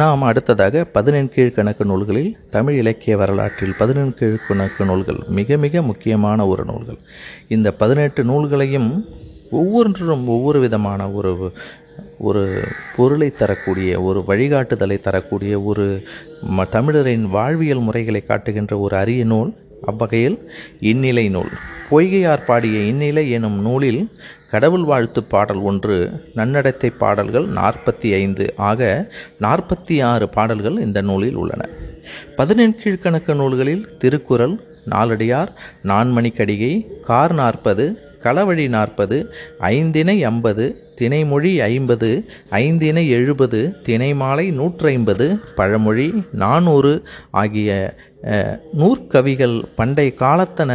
நாம் அடுத்ததாக பதினெண் கீழ்கணக்கு நூல்களில் தமிழ் இலக்கிய வரலாற்றில் பதினெண் கீழ்கணக்கு நூல்கள் மிக மிக முக்கியமான ஒரு நூல்கள். இந்த பதினெட்டு நூல்களையும் ஒவ்வொன்றும் ஒவ்வொரு விதமான ஒரு ஒரு பொருளை தரக்கூடிய ஒரு வழிகாட்டுதலை தரக்கூடிய ஒரு ம தமிழரின் வாழ்வியல் முறைகளை காட்டுகின்ற ஒரு அரிய நூல் அவ்வகையில் இந்நிலை நூல். பொய்கையார் பாடிய இந்நிலை எனும் நூலில் கடவுள் வாழ்த்து பாடல் ஒன்று நன்னடத்தை பாடல்கள் நாற்பத்தி ஐந்து ஆக நாற்பத்தி ஆறு பாடல்கள் இந்த நூலில் உள்ளன. பதினெண்கீழ்கணக்கு நூல்களில் திருக்குறள் நாலடியார் நான்மணிக்கடிகை கார் நாற்பது களவழி நாற்பது ஐந்திணை ஐம்பது தினைமொழி ஐம்பது ஐந்தினை எழுபது தினைமாலை நூற்றைம்பது பழமொழி நானூறு ஆகிய நூற்கவிகள் பண்டை காலத்தன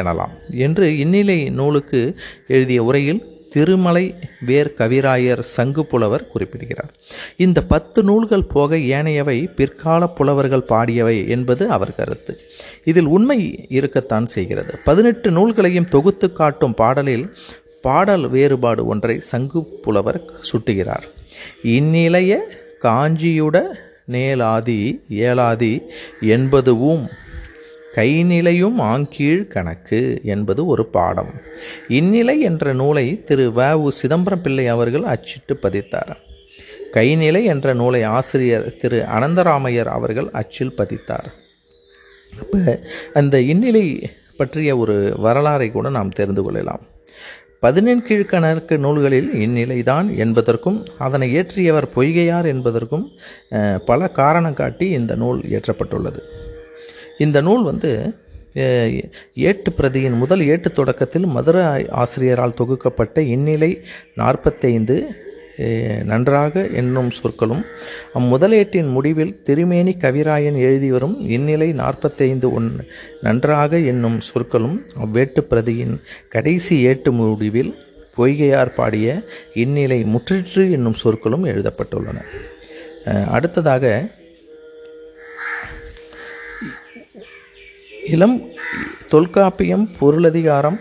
எனலாம். என்று இந்நிலை நூலுக்கு எழுதிய உரையில் திருமலை வேர் கவிராயர் சங்கு புலவர் குறிப்பிடுகிறார். இந்த பத்து நூல்கள் போக ஏனையவை பிற்கால புலவர்கள் பாடியவை என்பது அவர் கருத்து. இதில் உண்மை இருக்கத்தான் செய்கிறது. பதினெட்டு நூல்களையும் தொகுத்து காட்டும் பாடலில் பாடல் வேறுபாடு ஒன்றை சங்கு புலவர் சுட்டுகிறார். இந்நிலைய காஞ்சியுட நேலாதி ஏலாதி என்பதுவும் கைநிலையும் ஆங்கீழ் கணக்கு என்பது ஒரு பாடம். இந்நிலை என்ற நூலை திரு வ உ சிதம்பரம் பிள்ளை அவர்கள் அச்சிட்டு பதித்தார். கைநிலை என்ற நூலை ஆசிரியர் திரு அனந்தராமையர் அவர்கள் அச்சில் பதித்தார். அப்போ அந்த இந்நிலை பற்றிய ஒரு வரலாறை கூட நாம் தெரிந்து கொள்ளலாம். பதினெண் கீழ்கணக்கு நூல்களில் இந்நிலைதான் என்பதற்கும் அதனை இயற்றியவர் பொய்கையார் என்பதற்கும் பல காரணம் காட்டி இந்த நூல் இயற்றப்பட்டுள்ளது. இந்த நூல் வந்து ஏட்டு பிரதியின் முதல் ஏட்டு தொடக்கத்தில் மதுரை ஆசிரியரால் தொகுக்கப்பட்ட இந்நிலை நாற்பத்தைந்து நன்றாக என்னும் சொற்களும் அம்முதலேட்டின் முடிவில் திருமேனி கவிராயன் எழுதி வரும் இந்நிலை நாற்பத்தைந்து ஒன் நன்றாக என்னும் சொற்களும் அவ்வேட்டு பிரதியின் கடைசி ஏட்டு முடிவில் பொய்கையார் பாடிய இந்நிலை முற்றிற்று என்னும் சொற்களும் எழுதப்பட்டுள்ளன. அடுத்ததாக இளம் தொல்காப்பியம் பொருளதிகாரம்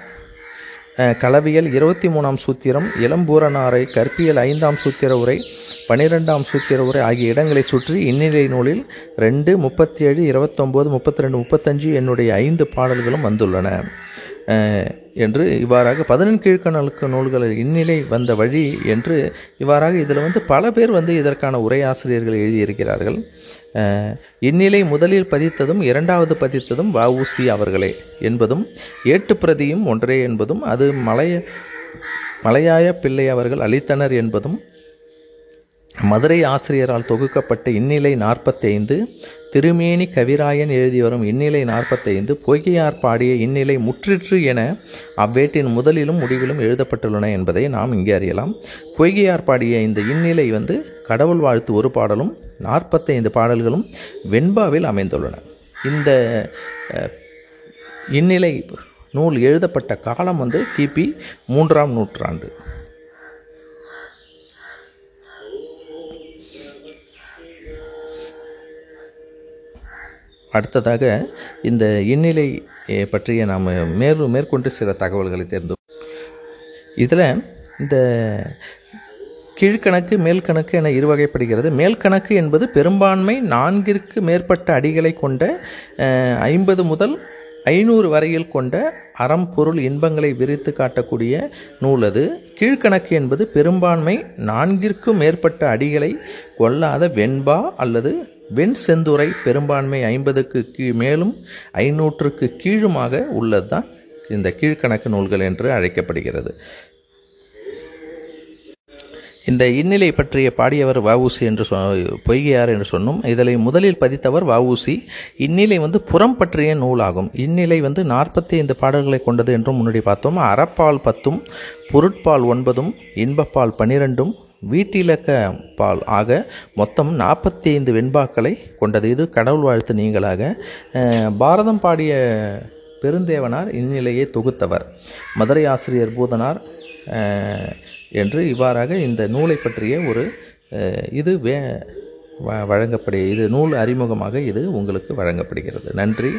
களவியல் இருபத்தி மூணாம் சூத்திரம் இளம்பூரனாரை கற்பியல் ஐந்தாம் சூத்திர உரை பனிரெண்டாம் சூத்திர உரை ஆகிய இடங்களை சுற்றி இந்நிலை நூலில் ரெண்டு முப்பத்தி ஏழு இருபத்தொம்போது முப்பத்தி ரெண்டு முப்பத்தஞ்சு என்னுடைய ஐந்து பாடல்களும் வந்துள்ளன. என்று இவ்வாறாக பதினெண் கீழ்கணக்கு நூல்களில் இந்நிலை வந்த வழி என்று இவ்வாறாக இதில் வந்து பல பேர் வந்து இதற்கான உரையாசிரியர்கள் எழுதியிருக்கிறார்கள். இந்நிலை முதலில் பதித்ததும் இரண்டாவது பதித்ததும் வஉசி அவர்களே என்பதும் ஏட்டுப்பிரதியும் ஒன்றே என்பதும் அது மலைய மலையாய பிள்ளை அவர்கள் அளித்தனர் என்பதும் மதுரை ஆசிரியரால் தொகுக்கப்பட்ட இந்நிலை நாற்பத்தைந்து திருமேனி கவிராயன் எழுதி வரும் இந்நிலை நாற்பத்தைந்து பொய்கையார் பாடிய இந்நிலை முற்றிற்று என அவ்வேட்டின் முதலிலும் முடிவிலும் எழுதப்பட்டுள்ளன என்பதை நாம் இங்கே அறியலாம். பொய்கையார் பாடிய இந்த இந்நிலை வந்து கடவுள் வாழ்த்து ஒரு பாடலும் நாற்பத்தைந்து பாடல்களும் வெண்பாவில் அமைந்துள்ளன. இந்த இந்நிலை நூல் எழுதப்பட்ட காலம் வந்து கிபி மூன்றாம் நூற்றாண்டு. அடுத்ததாக இந்த இந்நிலை பற்றிய நாம் மேலும் மேற்கொண்டு சில தகவல்களை தேர்ந்தோம் இதில் இந்த கீழ்கணக்கு மேல்கணக்கு என இருவகைப்படுகிறது. மேல்கணக்கு என்பது பெரும்பான்மை நான்கிற்கு மேற்பட்ட அடிகளை கொண்ட ஐம்பது முதல் ஐநூறு வரையில் கொண்ட அறம் பொருள் இன்பங்களை விரித்து காட்டக்கூடிய நூல் அது. கீழ்கணக்கு என்பது பெரும்பான்மை நான்கிற்கும் மேற்பட்ட அடிகளை கொள்ளாத வெண்பா அல்லது வெண் செந்துறை பெரும்பான்மை ஐம்பதுக்கு கீழ் மேலும் ஐநூற்றுக்கு கீழுமாக உள்ளது தான் இந்த கீழ்கணக்கு நூல்கள் என்று அழைக்கப்படுகிறது. இந்த இந்நிலை பற்றிய பாடியவர் வஉசி என்று சொ பொய்கையார் என்று சொன்னோம். இதனை முதலில் பதித்தவர் வஉசி. இந்நிலை வந்து புறம் பற்றிய நூலாகும். இந்நிலை வந்து நாற்பத்தி ஐந்து பாடல்களை கொண்டது என்றும் முன்னாடி பார்த்தோம். அறப்பால் பத்தும் பொருட்பால் ஒன்பதும் இன்பப்பால் பன்னிரெண்டும் வீட்டிலக்க பால். ஆக மொத்தம் நாற்பத்தி ஐந்து வெண்பாக்களை கொண்டது. இது கடவுள் வாழ்த்து நீங்களாக. பாரதம் பாடிய பெருந்தேவனார் இந்நிலையை தொகுத்தவர். மதுரை ஆசிரியர் பூதனார் என்று இவ்வாறாக இந்த நூலை பற்றிய ஒரு இது வே வ- இது நூல் அறிமுகமாக இது உங்களுக்கு வழங்கப்படுகிறது. நன்றி.